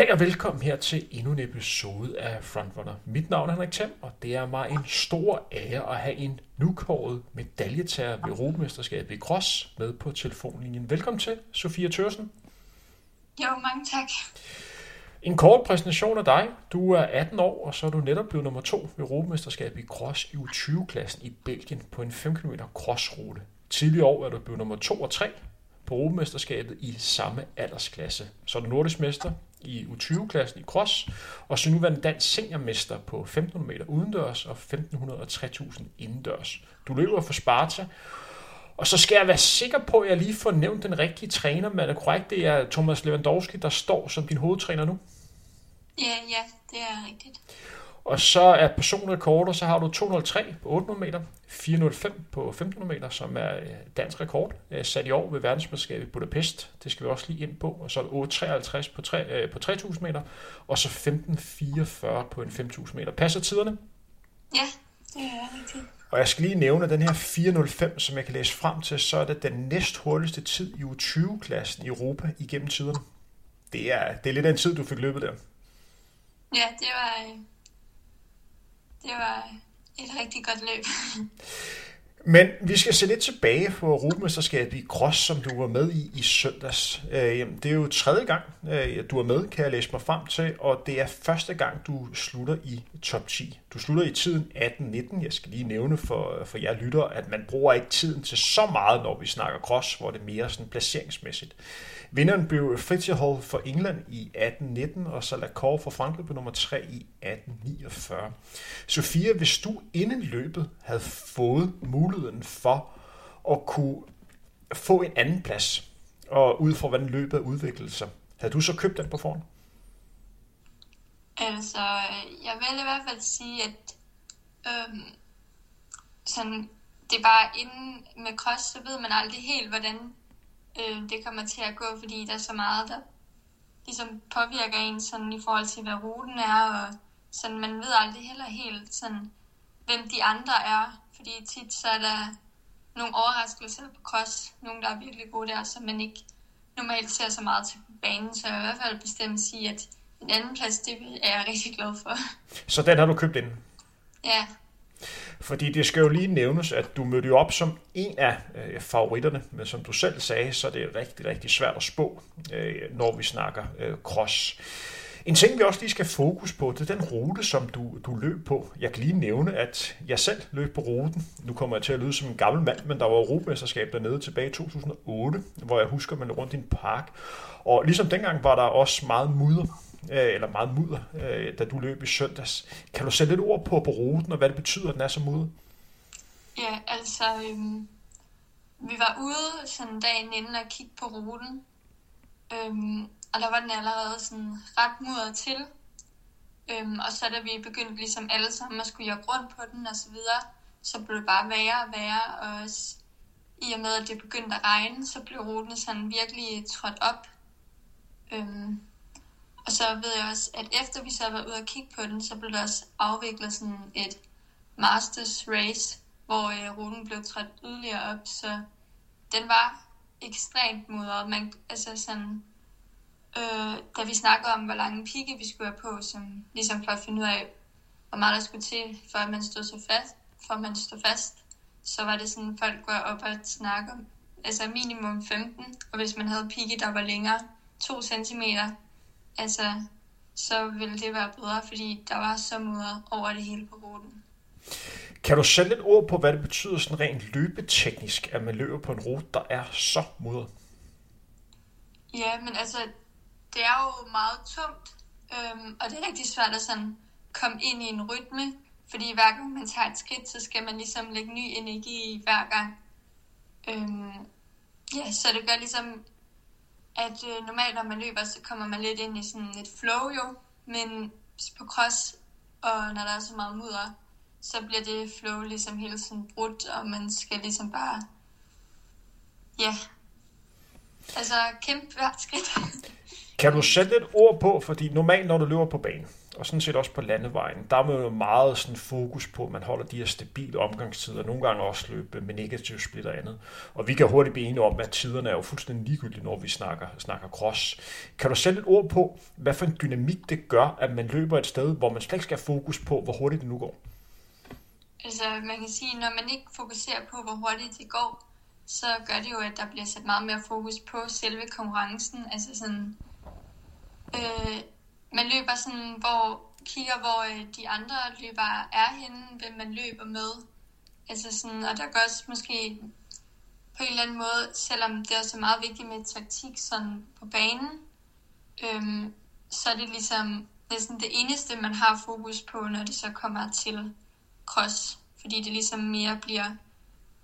Goddag og velkommen her til endnu en episode af Frontrunner. Mit navn er Henrik Thiem, og det er mig en stor ære at have en nukåret medaljetager ved Europamesterskabet i Cross med på telefonlinjen. Velkommen til, Sofia Tørsen. Jo, mange tak. En kort præsentation af dig. Du er 18 år, og så er du netop blevet nummer to ved Europamesterskabet i Cross i U20-klassen i Belgien på en 5 km crossrute. Tidligere år er du blevet nummer 2 og 3 på Europamesterskabet i samme aldersklasse. Så er du nordisk mester i U20-klassen i cross, og så nu nuværende dansk seniormester på 1500 meter udendørs og 1500 og 3000 indendørs. Du løber for Sparta, og så skal jeg være sikker på, at jeg lige får nævnt den rigtige træner, men er det korrekt, det er Thomas Lewandowski, der står som din hovedtræner nu? Ja, ja, det er rigtigt. Og så er personrekorder, så har du 203 på 800 meter, 405 på 1500 meter, som er øh, dansk rekord, øh, sat i år ved verdensmesterskabet i Budapest. Det skal vi også lige ind på. Og så er det 853 på, 3, øh, på 3000 meter, og så 1544 på en 5000 meter. Passer tiderne? Ja, det er rigtigt. Og jeg skal lige nævne, at den her 405, som jeg kan læse frem til, så er det den næst hurtigste tid i U20-klassen i Europa igennem tiderne. Det er, det er lidt af en tid, du fik løbet der. Ja, det var, det var et rigtig godt løb. Men vi skal se lidt tilbage på Europamesterskabet i Cross, som du var med i i søndags. Øh, det er jo tredje gang, øh, du er med, kan jeg læse mig frem til, og det er første gang, du slutter i top 10. Du slutter i tiden 18-19. Jeg skal lige nævne for, for jer lytter, at man bruger ikke tiden til så meget, når vi snakker cross, hvor det er mere sådan placeringsmæssigt. Vinderen blev Hall for England i 1819, og så Lacour for Frankrig på nummer 3 i 1849. Sofia, hvis du inden løbet havde fået muligheden for at kunne få en anden plads, og ud fra hvordan løbet udviklede sig, havde du så købt den på forhånd? Altså, øh, jeg vil i hvert fald sige, at øhm, sådan, det er bare inden med cross, så ved man aldrig helt, hvordan øh, det kommer til at gå, fordi der er så meget, der ligesom påvirker en sådan i forhold til, hvad ruten er, og sådan, man ved aldrig heller helt, sådan, hvem de andre er, fordi tit så er der nogle overraskelser på cross, nogle der er virkelig gode der, som man ikke normalt ser så meget til på banen, så jeg vil i hvert fald bestemt sige, at en anden plads, det er jeg rigtig glad for. Så den har du købt ind? Ja, fordi det skal jo lige nævnes, at du mødte jo op som en af øh, favoritterne, men som du selv sagde, så er det rigtig, rigtig svært at spå, øh, når vi snakker øh, cross. En ting, vi også lige skal fokus på, det er den rute, som du, du løb på. Jeg kan lige nævne, at jeg selv løb på ruten. Nu kommer jeg til at lyde som en gammel mand, men der var Europamesterskab dernede tilbage i 2008, hvor jeg husker, man rundt i en park. Og ligesom dengang var der også meget mudder øh, eller meget mudder, øh, da du løb i søndags. Kan du sætte lidt ord på, på ruten, og hvad det betyder, at den er så mudder? Ja, altså, øhm, vi var ude sådan dagen inden og kigge på ruten, øhm, og der var den allerede sådan ret mudret til. Øhm, og så da vi begyndte ligesom alle sammen at skulle jogge rundt på den og så videre, så blev det bare værre og værre, og også i og med, at det begyndte at regne, så blev ruten sådan virkelig trådt op. Øhm, og så ved jeg også, at efter vi så var ude og kigge på den, så blev der også afviklet sådan et Masters Race, hvor øh, ruten blev trådt yderligere op, så den var ekstremt mudret. Man, altså sådan, øh, da vi snakkede om, hvor lange pigge vi skulle have på, som, ligesom for at finde ud af, hvor meget der skulle til, for at man stod så fast, for at man stod fast, så var det sådan, folk går op og snakker om, altså minimum 15, og hvis man havde pigge, der var længere, 2 cm, altså, så ville det være bedre, fordi der var så mudret over det hele på ruten. Kan du sætte lidt ord på, hvad det betyder sådan rent løbeteknisk, at man løber på en rute, der er så mudret? Ja, men altså, det er jo meget tungt, øhm, og det er rigtig svært at sådan komme ind i en rytme, fordi hver gang man tager et skridt, så skal man ligesom lægge ny energi i hver gang. Øhm, ja, så det gør ligesom at øh, normalt når man løber, så kommer man lidt ind i sådan et flow jo, men på cross, og når der er så meget mudder, så bliver det flow ligesom hele tiden brudt, og man skal ligesom bare, ja, altså kæmpe hvert skridt. Kan du sætte et ord på, fordi normalt når du løber på banen, og sådan set også på landevejen, der er man jo meget sådan fokus på, at man holder de her stabile omgangstider, nogle gange også løbe med negativ split og andet. Og vi kan hurtigt blive enige om, at tiderne er jo fuldstændig ligegyldige, når vi snakker, snakker cross. Kan du sætte et ord på, hvad for en dynamik det gør, at man løber et sted, hvor man slet ikke skal have fokus på, hvor hurtigt det nu går? Altså, man kan sige, når man ikke fokuserer på, hvor hurtigt det går, så gør det jo, at der bliver sat meget mere fokus på selve konkurrencen. Altså sådan, øh, man løber sådan, hvor kigger, hvor øh, de andre løbere er henne, hvem man løber med. Altså sådan, og der gør også måske på en eller anden måde, selvom det er så meget vigtigt med taktik sådan på banen, øhm, så er det ligesom næsten det eneste, man har fokus på, når det så kommer til cross. Fordi det ligesom mere bliver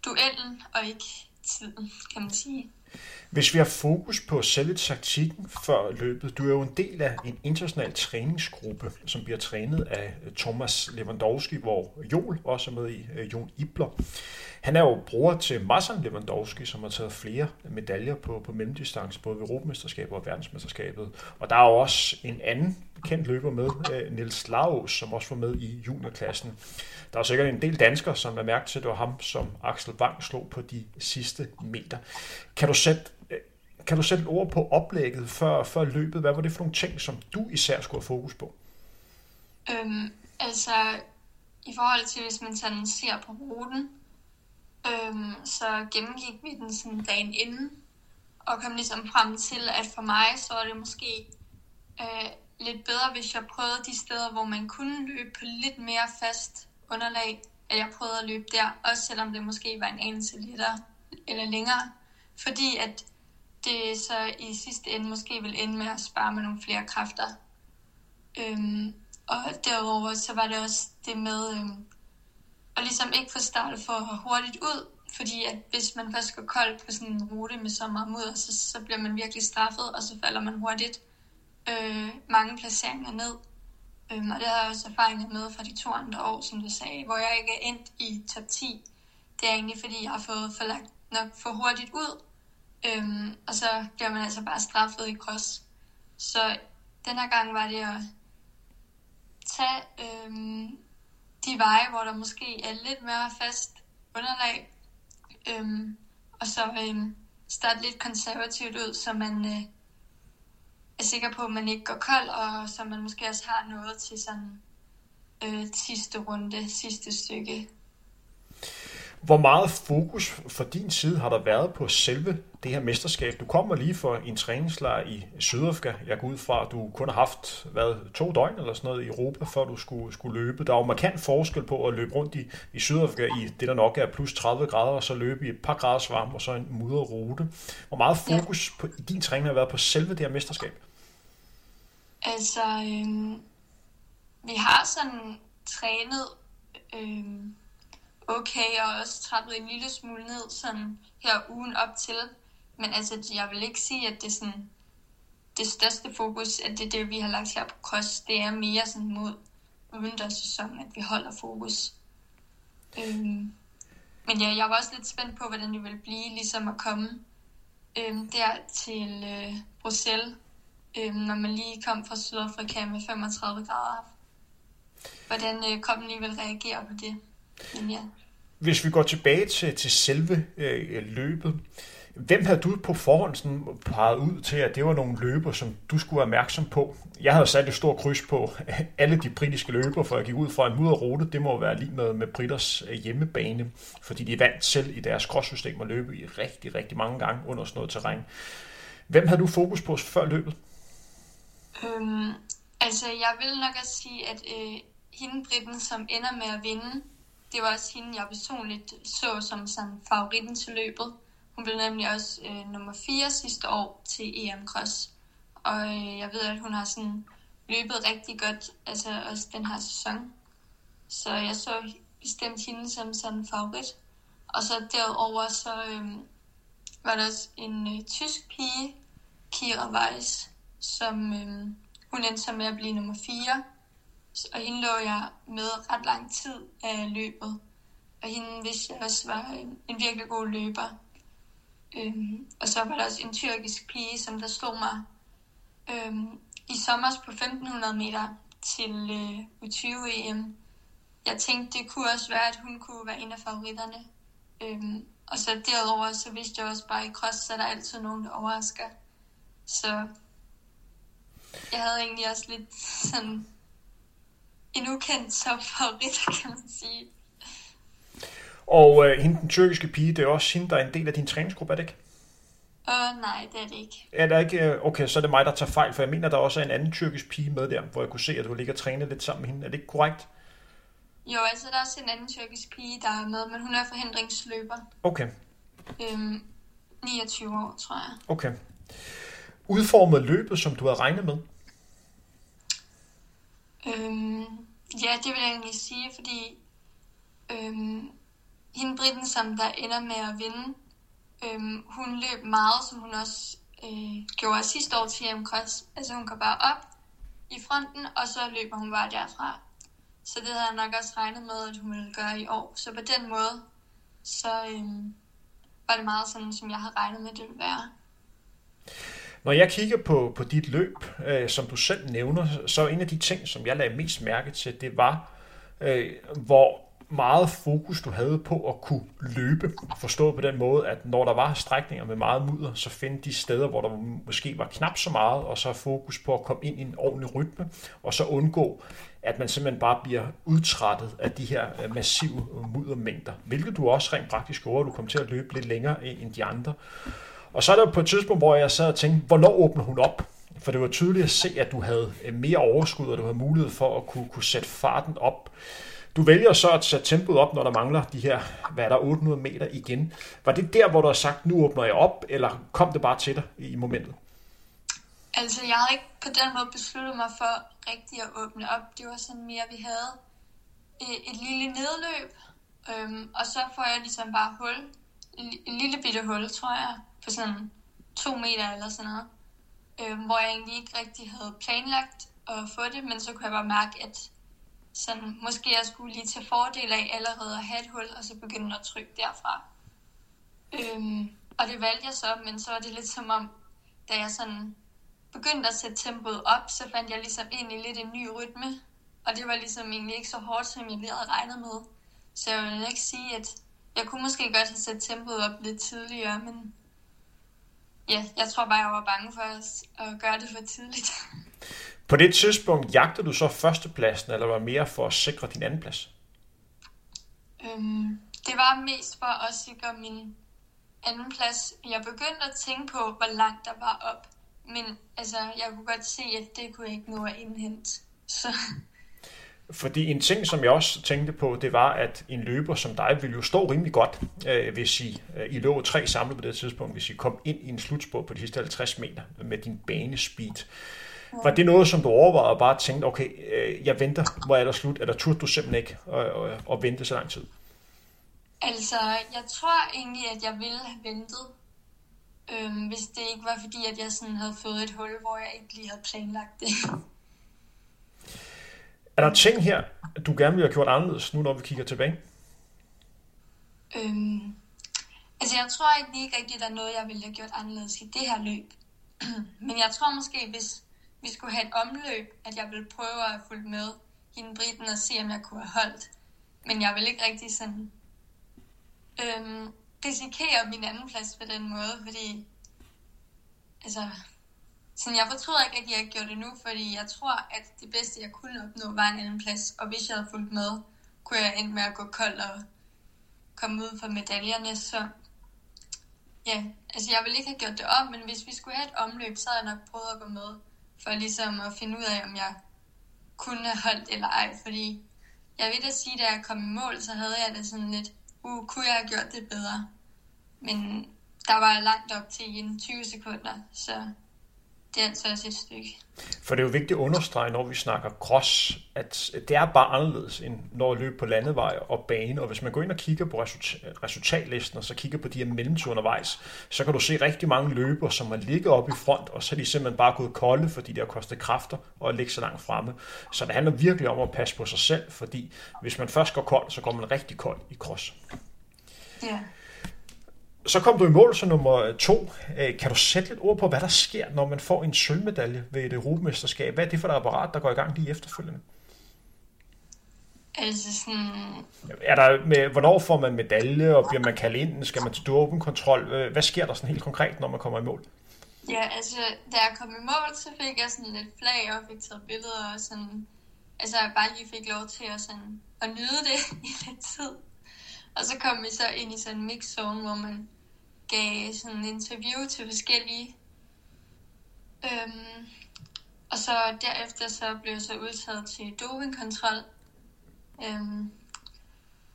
duellen og ikke tiden, kan man sige. Hvis vi har fokus på selve taktikken for løbet, du er jo en del af en international træningsgruppe, som bliver trænet af øh, Thomas Lewandowski, hvor Joel også er med i, øh, Jon Ibler. Han er jo bror til Marcin Lewandowski, som har taget flere medaljer på, på mellemdistance, både ved Europamesterskabet og verdensmesterskabet. Og der er jo også en anden kendt løber med, øh, Nils Laos, som også var med i juniorklassen. Der er sikkert en del danskere, som er mærket til, at det var ham, som Axel Wang slog på de sidste meter. Kan du sætte kan du sætte et ord på oplægget før, før løbet? Hvad var det for nogle ting, som du især skulle have fokus på? Øhm, altså, i forhold til, hvis man sådan ser på ruten, øhm, så gennemgik vi den sådan dagen inden, og kom ligesom frem til, at for mig, så var det måske øh, lidt bedre, hvis jeg prøvede de steder, hvor man kunne løbe på lidt mere fast underlag, at jeg prøvede at løbe der, også selvom det måske var en anelse lettere eller længere, fordi at det så i sidste ende måske vil ende med at spare med nogle flere kræfter. Øhm, og derudover så var det også det med øhm, at ligesom ikke få startet for hurtigt ud, fordi at hvis man først går kold på sådan en rute med så meget mudder, så, så bliver man virkelig straffet, og så falder man hurtigt øh, mange placeringer ned. Øhm, og det har jeg også erfaringer med fra de to andre år, som du sagde, hvor jeg ikke er endt i top 10. Det er egentlig fordi, jeg har fået forlagt nok for hurtigt ud, øhm, og så bliver man altså bare straffet i cross. Så den her gang var det at tage øhm, de veje, hvor der måske er lidt mere fast underlag, øhm, og så øhm, starte lidt konservativt ud, så man øh, er sikker på, at man ikke går kold, og så man måske også har noget til sådan øh, sidste runde, sidste stykke. Hvor meget fokus fra din side har der været på selve det her mesterskab? Du kommer lige for en træningslejr i Sydafrika. Jeg går ud fra, at du kun har haft hvad, to døgn eller sådan noget i Europa, før du skulle, skulle løbe. Der er jo markant forskel på at løbe rundt i, i Sydafrika i det, der nok er plus 30 grader, og så løbe i et par grader varme og så en mudret rute. Hvor meget fokus ja. på, din træning har været på selve det her mesterskab? Altså, øhm, vi har sådan trænet øhm, okay, og også trappet en lille smule ned sådan her ugen op til. Men altså, jeg vil ikke sige, at det er sådan det største fokus, at det er det, vi har lagt her på cross. Det er mere sådan mod udendørssæsonen, at vi holder fokus. Øhm, men ja, jeg var også lidt spændt på, hvordan det ville blive, ligesom at komme øhm, der til øh, Bruxelles øhm, når man lige kom fra Sydafrika med 35 grader. Hvordan øh, kroppen lige vil reagere på det. Men ja. Hvis vi går tilbage til, til selve øh, løbet, hvem havde du på forhånd sådan peget ud til, at det var nogle løber, som du skulle være opmærksom på? Jeg havde sat et stort kryds på alle de britiske løber, for jeg gik ud fra en mudderrute. Det må være lige med, med Britters øh, hjemmebane, fordi de er vant selv i deres crosssystem at løbe i rigtig, rigtig mange gange under sådan noget terræn. Hvem havde du fokus på før løbet? Øhm, altså, jeg vil nok også sige, at øh, hende Britten, som ender med at vinde, det var også hende, jeg personligt så som sådan favoritten til løbet. Hun blev nemlig også øh, nummer 4 sidste år til EM Cross. Og øh, jeg ved, at hun har sådan løbet rigtig godt, altså også den her sæson. Så jeg så bestemt hende som sådan favorit. Og så derover så øh, var der også en øh, tysk pige, Kira Weiss, som øh, hun endte så med at blive nummer 4. Og hende lå jeg med ret lang tid af løbet. Og hende vidste jeg også var en, en virkelig god løber. Øhm, og så var der også en tyrkisk pige, som der stod mig øhm, i sommer på 1500 meter. til øh, U20-EM. Jeg tænkte, det kunne også være, at hun kunne være en af favoritterne. Øhm, og så derudover, så vidste jeg også bare, at i cross, så er der altid nogen, der overrasker. Så jeg havde egentlig også lidt sådan en ukendt topfavorit, kan man sige. Og øh, hende, den tyrkiske pige, det er også hende, der er en del af din træningsgruppe, er det ikke? Uh, nej, det er det ikke. Er der ikke? Øh, okay, så er det mig, der tager fejl, for jeg mener, der også er en anden tyrkisk pige med der, hvor jeg kunne se, at du ligger og træner lidt sammen med hende. Er det ikke korrekt? Jo, altså der er også en anden tyrkisk pige, der er med, men hun er forhindringsløber. Okay. Øhm, 29 år, tror jeg. Okay. Udformet løbet, som du havde regnet med? Øhm, ja, det vil jeg egentlig sige, fordi øhm, hende Britten, som der ender med at vinde, øhm, hun løb meget, som hun også øh, gjorde sidste år til EM Cross. Altså hun går bare op i fronten, og så løber hun bare derfra. Så det havde jeg nok også regnet med, at hun ville gøre i år. Så på den måde, så øhm, var det meget sådan, som jeg havde regnet med, det ville være. Når jeg kigger på, på dit løb, øh, som du selv nævner, så en af de ting, som jeg lagde mest mærke til, det var, øh, hvor meget fokus du havde på at kunne løbe. Forstået på den måde, at når der var strækninger med meget mudder, så finde de steder, hvor der måske var knap så meget, og så fokus på at komme ind i en ordentlig rytme, og så undgå, at man simpelthen bare bliver udtrættet af de her øh, massive muddermængder, hvilket du også rent praktisk gjorde, at du kom til at løbe lidt længere øh, end de andre. Og så er der på et tidspunkt, hvor jeg sad og tænkte, hvornår åbner hun op? For det var tydeligt at se, at du havde øh, mere overskud, og du havde mulighed for at kunne, kunne sætte farten op. Du vælger så at sætte tempoet op, når der mangler de her, hvad er der, 800 meter igen. Var det der, hvor du har sagt, nu åbner jeg op, eller kom det bare til dig i momentet? Altså, jeg havde ikke på den måde besluttet mig for rigtig at åbne op. Det var sådan mere, at vi havde øh, et lille nedløb, øhm, og så får jeg ligesom bare hul, en lille bitte hul, tror jeg, på sådan to meter eller sådan noget, øh, hvor jeg egentlig ikke rigtig havde planlagt at få det, men så kunne jeg bare mærke, at sådan, måske jeg skulle lige tage fordel af allerede at have et hul, og så begynde at trykke derfra. Øhm, og det valgte jeg så, men så var det lidt som om, da jeg sådan begyndte at sætte tempoet op, så fandt jeg ligesom egentlig lidt en ny rytme. Og det var ligesom egentlig ikke så hårdt, som jeg lige havde regnet med. Så jeg vil ikke sige, at jeg kunne måske godt have sat tempoet op lidt tidligere, men ja, jeg tror bare, jeg var bange for at gøre det for tidligt. På det tidspunkt jagter du så førstepladsen, eller var mere for at sikre din anden plads? Øhm, det var mest for at sikre min anden plads. Jeg begyndte at tænke på, hvor langt der var op. Men altså, jeg kunne godt se, at det kunne jeg ikke nå at indhente. Så... Fordi en ting, som jeg også tænkte på, det var, at en løber som dig ville jo stå rimelig godt, øh, hvis I, øh, I lå tre samlet på det tidspunkt, hvis I kom ind i en slutspor på de sidste 50 meter med din banespeed. Var det noget, som du overvejede og bare tænkte, okay, øh, jeg venter, hvor er der slut, eller turde du simpelthen ikke at, at, at vente så lang tid? Altså, jeg tror egentlig, at jeg ville have ventet, øhm, hvis det ikke var fordi, at jeg sådan havde fået et hul, hvor jeg ikke lige havde planlagt det. Er der ting her, du gerne ville have gjort anderledes, nu når vi kigger tilbage? Øhm, altså, jeg tror ikke ikke rigtigt, at der er noget, jeg ville have gjort anderledes i det her løb. Men jeg tror måske, hvis vi skulle have et omløb, at jeg ville prøve at følge med hende briten og se, om jeg kunne have holdt. Men jeg vil ikke rigtig sådan øhm, risikere min anden plads på den måde, fordi altså, sådan, jeg fortryder ikke, at jeg ikke gjorde det nu, fordi jeg tror, at det bedste, jeg kunne opnå, var en anden plads. Og hvis jeg havde fulgt med, kunne jeg endte med at gå kold og komme ud for medaljerne. Så ja, altså jeg ville ikke have gjort det om, men hvis vi skulle have et omløb, så havde jeg nok prøvet at gå med, for ligesom at finde ud af, om jeg kunne have holdt eller ej. Fordi jeg vil da sige, da jeg kom i mål, så havde jeg det sådan lidt, uh, kunne jeg have gjort det bedre? Men der var langt op til i 20 sekunder, så det er altså også et stykke. For det er jo vigtigt at understrege, når vi snakker cross, at det er bare anderledes, end når at løbe på landevej og bane. Og hvis man går ind og kigger på resultatlisten, og så kigger på de her mellemture undervejs, så kan du se rigtig mange løbere, som har ligget oppe i front, og så er de simpelthen bare gået kolde, fordi det har kostet kræfter og ligge så langt fremme. Så det handler virkelig om at passe på sig selv, fordi hvis man først går kold, så går man rigtig kold i cross. Ja. Så kom du i mål som nummer to. Øh, kan du sætte lidt ord på, hvad der sker, når man får en sølvmedalje ved et europamesterskab? Hvad er det for et apparat, der går i gang lige efterfølgende? Altså sådan... Er der med, hvornår får man medalje, og bliver man kaldt ind? Skal man til dopingkontrol? Øh, hvad sker der sådan helt konkret, når man kommer i mål? Ja, altså, da jeg kom i mål, så fik jeg sådan et flag og fik taget billeder og sådan... Altså, jeg bare lige fik lov til at, sådan, at nyde det i lidt tid. Og så kom vi så ind i sådan en mix zone, hvor man gav sådan en interview til forskellige. Øhm, og så derefter så blev jeg så udtaget til dopingkontrol. Øhm,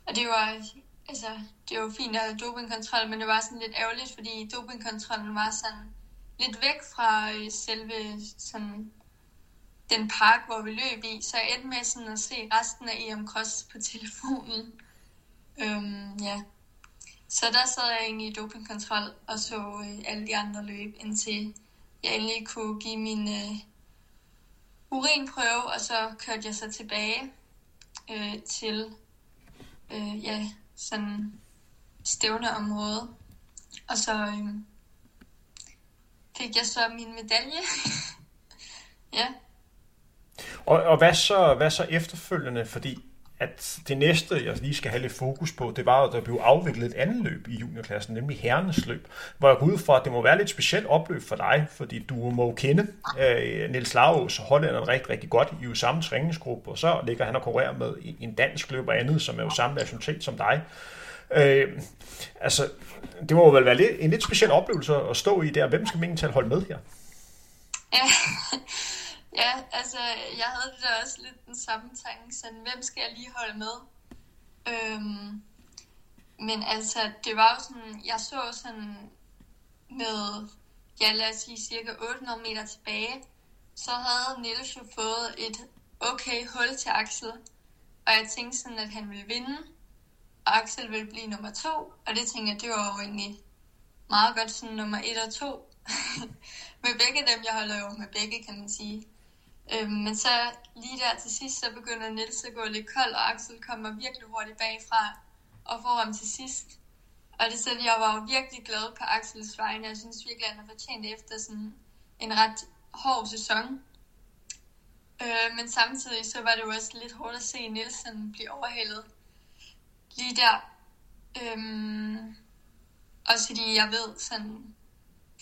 og det var, altså, det var fint at have dopingkontrol, men det var sådan lidt ærgerligt, fordi dopingkontrollen var sådan lidt væk fra øh, selve sådan, den park, hvor vi løb i, så jeg endte med sådan at se resten af EM Cross på telefonen. Øhm, ja. Så der sad jeg egentlig i dopingkontrol og så øh, alle de andre løb, indtil jeg endelig kunne give min øh, urinprøve, og så kørte jeg så tilbage øh, til øh, ja, sådan stævneområde. Og så øh, fik jeg så min medalje. ja. Og, og hvad, så, hvad så efterfølgende? Fordi at det næste, jeg lige skal have lidt fokus på, det var, at der blev afviklet et andet løb i juniorklassen, nemlig herrenes løb, hvor jeg går ud fra, at det må være lidt specielt opløb for dig, fordi du må jo kende øh, Niels Laus, hollænderen rigtig, rigtig godt i jo samme træningsgruppe, og så ligger han og konkurrerer med en dansk løber andet, som er jo samme nationalitet som dig. Øh, altså, det må jo vel være lidt, en lidt speciel oplevelse at stå i der. Hvem skal man tal holde med her? Ja, altså, jeg havde det da også lidt den samme tanke, sådan, hvem skal jeg lige holde med? Øhm, men altså, det var jo sådan, jeg så sådan med, ja lad os sige, cirka 800 meter tilbage, så havde Niels jo fået et okay hul til Axel, og jeg tænkte sådan, at han ville vinde, og Axel ville blive nummer to, og det tænkte jeg, det var jo egentlig meget godt sådan nummer et og to. med begge dem, jeg holder jo med begge, kan man sige. Øhm, men så lige der til sidst, så begynder Nils at gå lidt kold, og Axel kommer virkelig hurtigt bagfra og får ham til sidst. Og det så, jeg var jo virkelig glad på Axels vegne. Jeg synes virkelig, at han har fortjent efter sådan en ret hård sæson. Øh, men samtidig så var det jo også lidt hårdt at se Nielsen blive overhældet lige der. Øhm, også fordi jeg ved sådan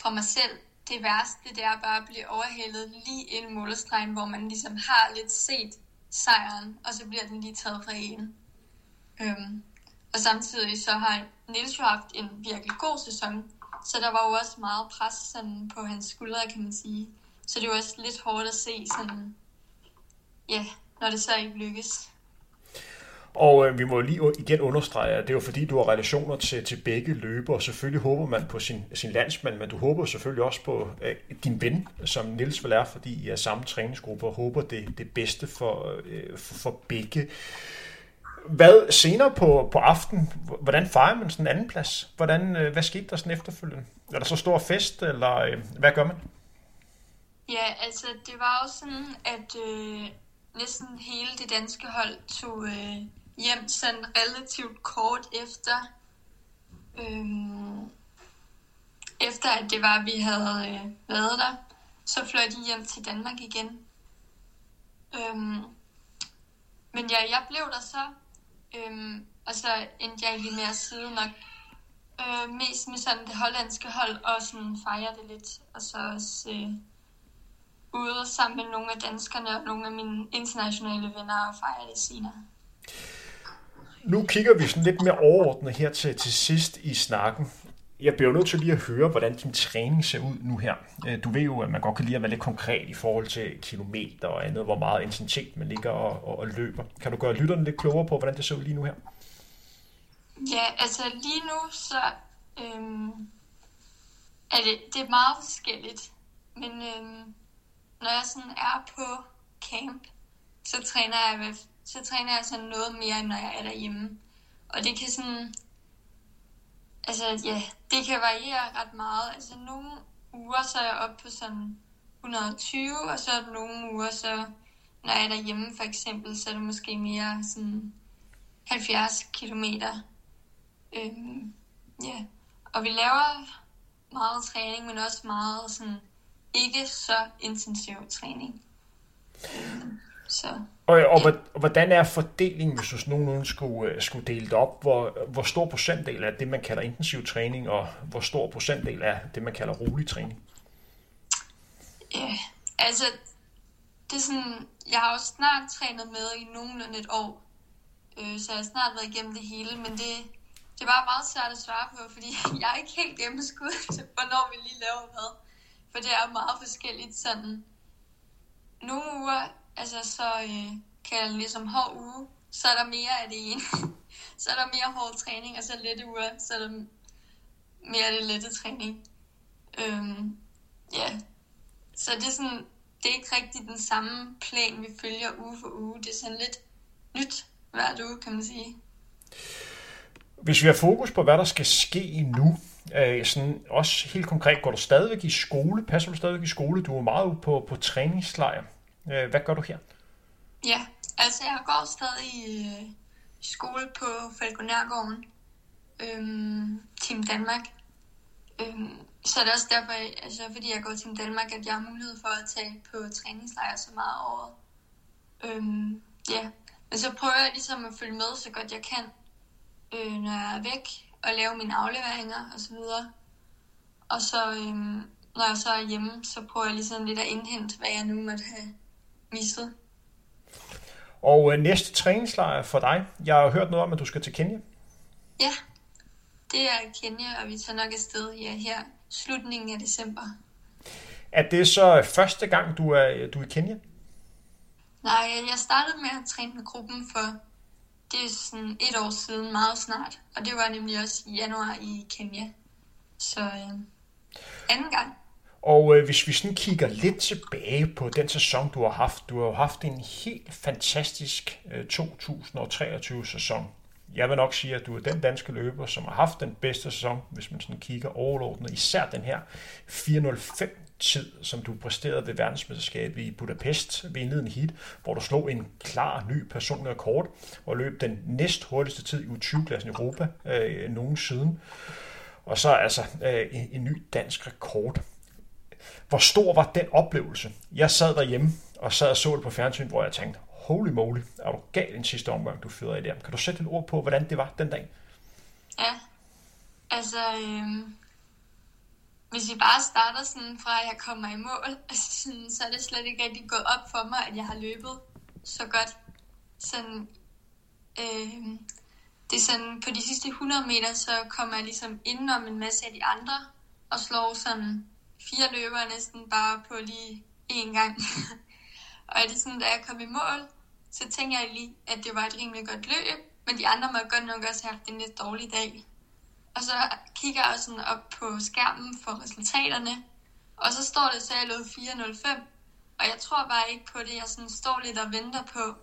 fra mig selv, det værste, det er bare at blive overhældet lige ind i målestregen, hvor man ligesom har lidt set sejren, og så bliver den lige taget fra en. Øhm, og samtidig så har Niels jo haft en virkelig god sæson, så der var jo også meget pres sådan, på hans skuldre, kan man sige. Så det var også lidt hårdt at se, sådan, ja, når det så ikke lykkes. Og øh, vi må lige igen understrege, at det er jo fordi, du har relationer til, til begge løbere. Selvfølgelig håber man på sin, sin landsmand, men du håber selvfølgelig også på øh, din ven, som Nils vil er, fordi I er samme træningsgruppe og håber det, det bedste for, øh, for, for begge. Hvad senere på, på aften, hvordan fejrer man sådan en anden plads? Hvordan, øh, hvad skete der sådan efterfølgende? Er der så stor fest, eller øh, hvad gør man? Ja, altså det var jo sådan, at øh, næsten hele det danske hold tog øh, hjem sådan relativt kort efter, øh, efter at det var, at vi havde øh, været der, så fløj de hjem til Danmark igen. Øh, men ja, jeg blev der så, øh, og så endte jeg egentlig med at sidde nok øh, mest med sådan det hollandske hold, og sådan fejre det lidt, og så også øh, ude sammen med nogle af danskerne og nogle af mine internationale venner og fejre det senere. Nu kigger vi sådan lidt mere overordnet her til, til sidst i snakken. Jeg bliver nødt til lige at høre, hvordan din træning ser ud nu her. Øh, du ved jo, at man godt kan lide at være lidt konkret i forhold til kilometer og andet, hvor meget intensitet man ligger og, og, og løber. Kan du gøre lytterne lidt klogere på, hvordan det ser ud lige nu her? Ja, altså lige nu, så øhm, er det, det er meget forskelligt. Men øhm, når jeg sådan er på camp, så træner jeg med, så træner jeg sådan noget mere, end når jeg er derhjemme. Og det kan sådan, altså ja, det kan variere ret meget. Altså nogle uger, så er jeg oppe på sådan 120, og så er der nogle uger, så når jeg er derhjemme for eksempel, så er det måske mere sådan 70 kilometer. Øhm, ja, og vi laver meget træning, men også meget sådan ikke så intensiv træning. Så, og, og, ja. hvordan er fordelingen, hvis du nogenlunde skulle, øh, skulle dele det op? Hvor, hvor stor procentdel er det, man kalder intensiv træning, og hvor stor procentdel er det, man kalder rolig træning? Ja, altså, det er sådan, jeg har jo snart trænet med i nogenlunde et år, øh, så jeg har snart været igennem det hele, men det, det var meget svært at svare på, fordi jeg er ikke helt gennemskuddet hvornår vi lige laver hvad. For det er meget forskelligt sådan. Nogle uger, altså så øh, kan jeg ligesom hård uge, så er der mere af det ene. så er der mere hård træning, og så lette uger, så er der mere af det lette træning. Øhm, ja, så det er sådan, det er ikke rigtig den samme plan, vi følger uge for uge. Det er sådan lidt nyt hver uge, kan man sige. Hvis vi har fokus på, hvad der skal ske nu, øh, sådan også helt konkret, går du stadigvæk i skole? Passer du stadigvæk i skole? Du er meget på, på træningslejr. Øh, hvad gør du her? Ja, altså jeg går stadig i, øh, i skole på Falkonærgården. øhm, Team Danmark. Øhm, så er det også derfor, altså fordi jeg går til Danmark, at jeg har mulighed for at tage på træningslejr så meget over. Øhm, ja, men så prøver jeg ligesom at følge med så godt jeg kan, øh, når jeg er væk, og lave mine afleveringer og så videre. Og så, øhm, når jeg så er hjemme, så prøver jeg ligesom lidt at indhente, hvad jeg nu måtte have mistet. Og øh, næste træningslejr for dig, jeg har hørt noget om, at du skal til Kenya. Ja, det er Kenya, og vi tager nok afsted ja, her slutningen af december. Er det så første gang, du er, du er i Kenya? Nej, jeg startede med at træne med gruppen for det er sådan et år siden, meget snart. Og det var nemlig også i januar i Kenya. Så øh, anden gang. Og øh, hvis vi sådan kigger lidt tilbage på den sæson, du har haft, du har jo haft en helt fantastisk øh, 2023-sæson. Jeg vil nok sige, at du er den danske løber, som har haft den bedste sæson, hvis man sådan kigger overordnet. Især den her 405 tid, som du præsterede ved verdensmesterskabet i Budapest ved indledende heat, hvor du slog en klar ny personlig rekord og løb den næst hurtigste tid i U20-klassen i Europa øh, nogensinde. Og så altså øh, en, en ny dansk rekord. Hvor stor var den oplevelse? Jeg sad derhjemme og sad og så det på fjernsyn, hvor jeg tænkte, holy moly, er du gal den sidste omgang, du fyrede i der. Kan du sætte et ord på, hvordan det var den dag? Ja, altså, øh, hvis vi bare starter sådan fra, at jeg kommer i mål, altså sådan, så er det slet ikke rigtig gået op for mig, at jeg har løbet så godt. Sådan, øh, det er sådan, på de sidste 100 meter, så kommer jeg ligesom indenom en masse af de andre, og slår sådan fire løbere næsten bare på lige én gang. og er det sådan, da jeg kom i mål, så tænker jeg lige, at det var et rimelig godt løb, men de andre må godt nok også have haft en lidt dårlig dag. Og så kigger jeg sådan op på skærmen for resultaterne, og så står det så, jeg lød 4.05, og jeg tror bare ikke på det. Jeg sådan står lidt og venter på,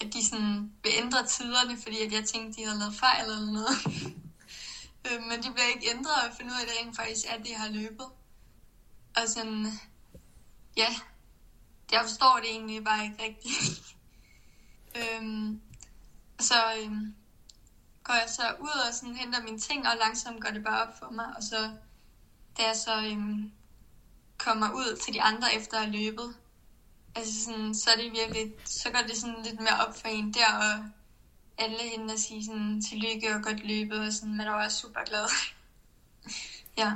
at de sådan vil ændre tiderne, fordi at jeg tænkte, de havde lavet fejl eller noget. Øh, men de bliver ikke ændret, og jeg finder ud af, at det rent faktisk er, at de har løbet. Og sådan, ja, jeg forstår det egentlig bare ikke rigtigt. øhm, så øhm, går jeg så ud og sådan henter mine ting, og langsomt går det bare op for mig. Og så, da jeg så øhm, kommer ud til de andre efter at have løbet, altså sådan, så er det virkelig, så går det sådan lidt mere op for en der, og alle hende og sige sådan, tillykke og godt løbet, og sådan, man er også super glad. ja.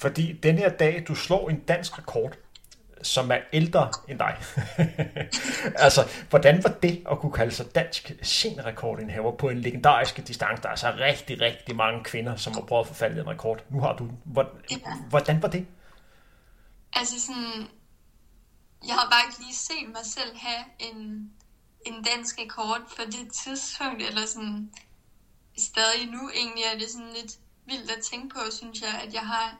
Fordi den her dag, du slår en dansk rekord, som er ældre end dig. altså, hvordan var det at kunne kalde sig dansk seniorrekordindhaver på en legendarisk distance? Der er så rigtig, rigtig mange kvinder, som har prøvet at forfalde en rekord. Nu har du den. Hvordan var det? Altså sådan, jeg har bare ikke lige set mig selv have en, en dansk rekord på det tidspunkt, eller sådan, stadig nu egentlig er det sådan lidt vildt at tænke på, synes jeg, at jeg har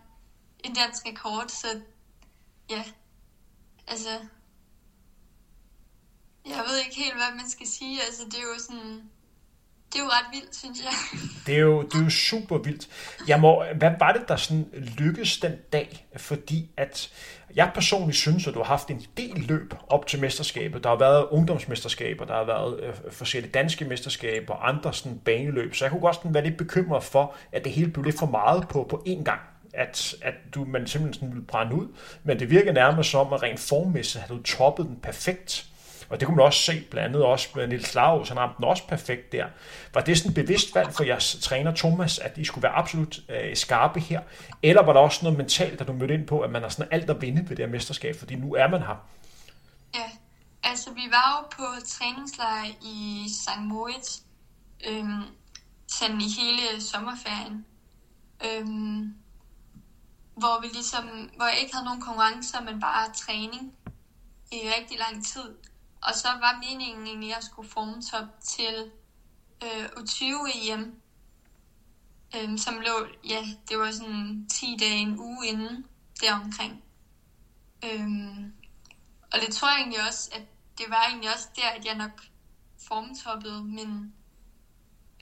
en dansk rekord, så ja, altså, jeg ved ikke helt, hvad man skal sige. Altså, det er jo sådan, det er jo ret vildt, synes jeg. Det er jo, det er jo super vildt. Jeg må, hvad var det, der sådan lykkedes den dag? Fordi at jeg personligt synes, at du har haft en del løb op til mesterskabet. Der har været ungdomsmesterskaber, der har været øh, forskellige danske mesterskaber og andre sådan baneløb. Så jeg kunne godt sådan være lidt bekymret for, at det hele blev lidt for meget på, på én gang at, at du, man simpelthen sådan ville brænde ud. Men det virker nærmest som, at rent formmæssigt havde du toppet den perfekt. Og det kunne man også se blandt andet også med Nils Laus, han ramte den også perfekt der. Var det sådan et bevidst valg for jeres træner Thomas, at I skulle være absolut øh, skarpe her? Eller var der også noget mentalt, der du mødte ind på, at man har sådan alt at vinde ved det her mesterskab, fordi nu er man her? Ja, altså vi var jo på træningslejr i St. Moritz, øhm, sådan i hele sommerferien. Øhm, hvor vi ligesom, hvor jeg ikke havde nogen konkurrencer, men bare træning i rigtig lang tid. Og så var meningen egentlig, at jeg skulle forme top til øh, U20-EM, øh, som lå, ja, det var sådan 10 dage, en uge inden deromkring. Øh, og det tror jeg egentlig også, at det var egentlig også der, at jeg nok formtoppede, men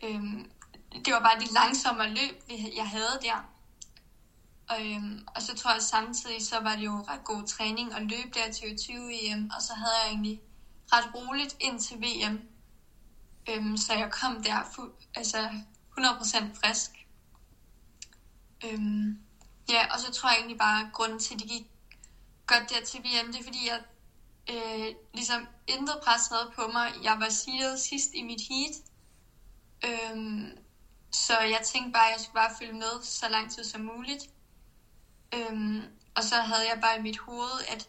øh, det var bare det langsomme løb, jeg havde der. Og, øhm, og så tror jeg samtidig, så var det jo ret god træning at løbe der til 20 EM, og så havde jeg egentlig ret roligt ind til VM. Øhm, så jeg kom der fu- altså 100% frisk. Øhm, ja, og så tror jeg egentlig bare, at grunden til, at det gik godt der til VM, det er fordi, jeg øh, ligesom intet pres havde på mig. Jeg var seedet sidst i mit heat. Øhm, så jeg tænkte bare, at jeg skulle bare følge med så lang tid som muligt. Øhm, og så havde jeg bare i mit hoved, at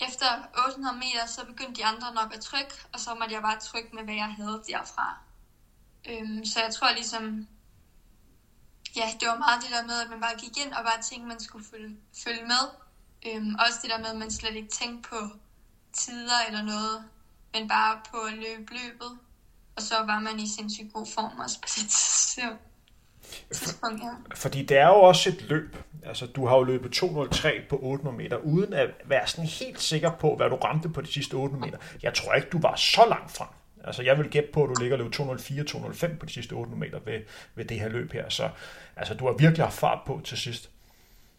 efter 800 meter, så begyndte de andre nok at trykke, og så måtte jeg bare trykke med, hvad jeg havde derfra. Øhm, så jeg tror ligesom, ja, det var meget det der med, at man bare gik ind og bare tænkte, man skulle følge, følge med. Øhm, også det der med, at man slet ikke tænkte på tider eller noget, men bare på at løbe løbet. Og så var man i sindssygt god form også på det tidspunkt tidspunkt, ja. Fordi det er jo også et løb. Altså, du har jo løbet 203 på 800 meter, uden at være sådan helt sikker på, hvad du ramte på de sidste 800 meter. Jeg tror ikke, du var så langt frem. Altså, jeg vil gætte på, at du ligger og 204-205 på de sidste 800 meter ved, ved det her løb her. Så altså, du har virkelig haft fart på til sidst.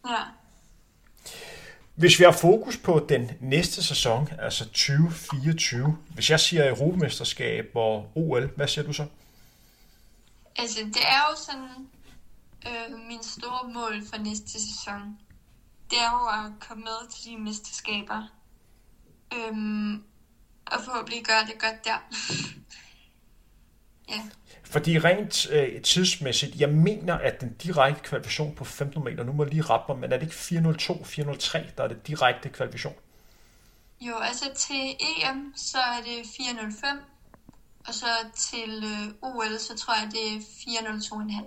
Ja. Hvis vi har fokus på den næste sæson, altså 2024, hvis jeg siger Europamesterskab og OL, hvad siger du så? Altså, det er jo sådan øh, min store mål for næste sæson. Det er jo at komme med til de mesterskaber. Øhm, og forhåbentlig gøre det godt der. ja. Fordi rent øh, tidsmæssigt, jeg mener, at den direkte kvalifikation på 15 meter, nu må jeg lige rappe mig, men er det ikke 402, 403, der er det direkte kvalifikation? Jo, altså til EM, så er det 405, og så til øh, OL, så tror jeg, det er 402,5.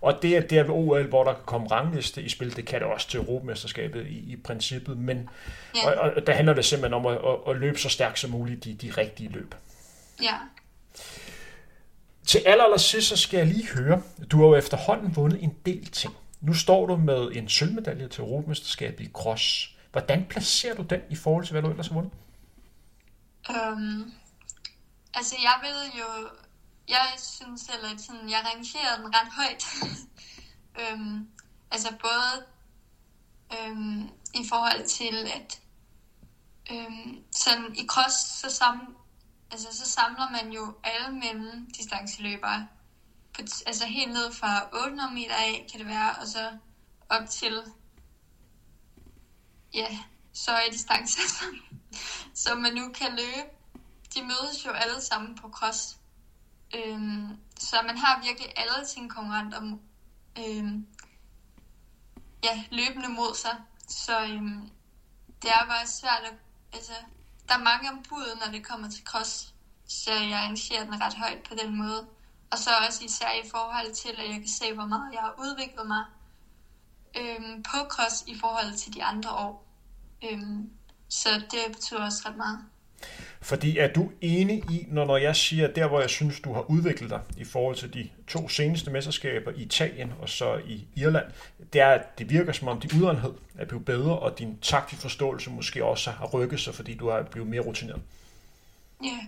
Og det er der ved OL, hvor der kan komme rangliste i spil. Det kan det også til Europamesterskabet i, i princippet. Men ja. og, og, der handler det simpelthen om at, at, at løbe så stærkt som muligt de, de rigtige løb. Ja. Til aller, aller sidst, så skal jeg lige høre, du har jo efterhånden vundet en del ting. Nu står du med en sølvmedalje til Europamesterskabet i cross. Hvordan placerer du den i forhold til, hvad du ellers har vundet? Um, Altså, jeg ved jo... Jeg synes selv, at sådan, jeg rangerer den ret højt. øhm, altså både øhm, i forhold til, at øhm, sådan i cross, så, sam, altså, så samler man jo alle mellem distanceløbere. På, altså helt ned fra 800 meter af, kan det være, og så op til, ja, så er distancer, som man nu kan løbe de mødes jo alle sammen på cross. Øhm, så man har virkelig alle sine konkurrenter øhm, ja, løbende mod sig. Så øhm, det er bare svært at... Altså, der er mange om budet, når det kommer til cross. Så jeg arrangerer den ret højt på den måde. Og så også især i forhold til, at jeg kan se, hvor meget jeg har udviklet mig øhm, på cross i forhold til de andre år. Øhm, så det betyder også ret meget. Fordi er du enig i, når, når jeg siger, der hvor jeg synes, du har udviklet dig i forhold til de to seneste mesterskaber i Italien og så i Irland, det er, at det virker som om din udholdenhed er blevet bedre, og din taktisk forståelse måske også har rykket sig, fordi du er blevet mere rutineret. Ja,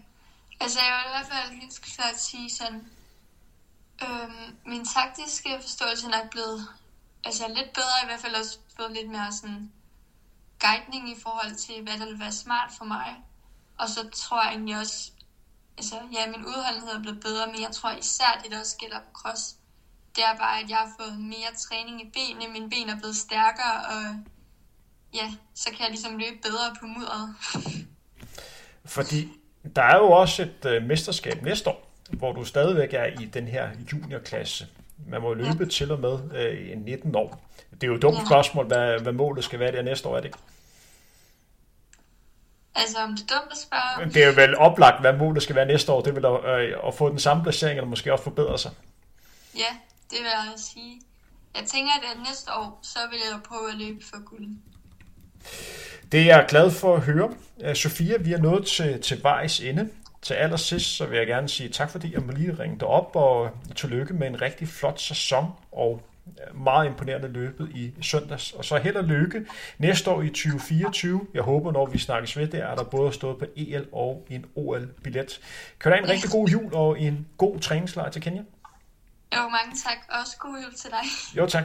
Altså, jeg vil i hvert fald helt klart sige sådan, øhm, min taktiske forståelse er nok blevet altså, lidt bedre, i hvert fald også fået lidt mere sådan guidning i forhold til, hvad der vil være smart for mig. Og så tror jeg egentlig også, altså ja, min udholdenhed er blevet bedre, men jeg tror især det, der også gælder på cross, det er bare, at jeg har fået mere træning i benene, mine ben er blevet stærkere, og ja, så kan jeg ligesom løbe bedre på mudderet. Fordi der er jo også et øh, mesterskab næste år, hvor du stadigvæk er i den her juniorklasse. Man må løbe ja. til og med øh, 19 år. Det er jo et dumt ja. spørgsmål, hvad, hvad målet skal være der næste år, er det ikke? Altså, om det er dumt at spørge? Det er jo vel oplagt, hvad målet skal være næste år. Det vil at, øh, at få den samme placering, eller måske også forbedre sig. Ja, det vil jeg sige. Jeg tænker, at næste år, så vil jeg prøve at løbe for guld. Det er jeg glad for at høre. Øh, Sofia, vi er nået til, til vejs ende. Til allersidst, så vil jeg gerne sige tak, fordi jeg må lige ringe dig op, og tillykke med en rigtig flot sæson, og meget imponerende løbet i søndags. Og så held og lykke næste år i 2024. Jeg håber, når vi snakkes ved, det er der både stået på EL og en OL-billet. Kan du have en rigtig god jul og en god træningslejr til Kenya? Jo, mange tak. Også god jul til dig. Jo, tak.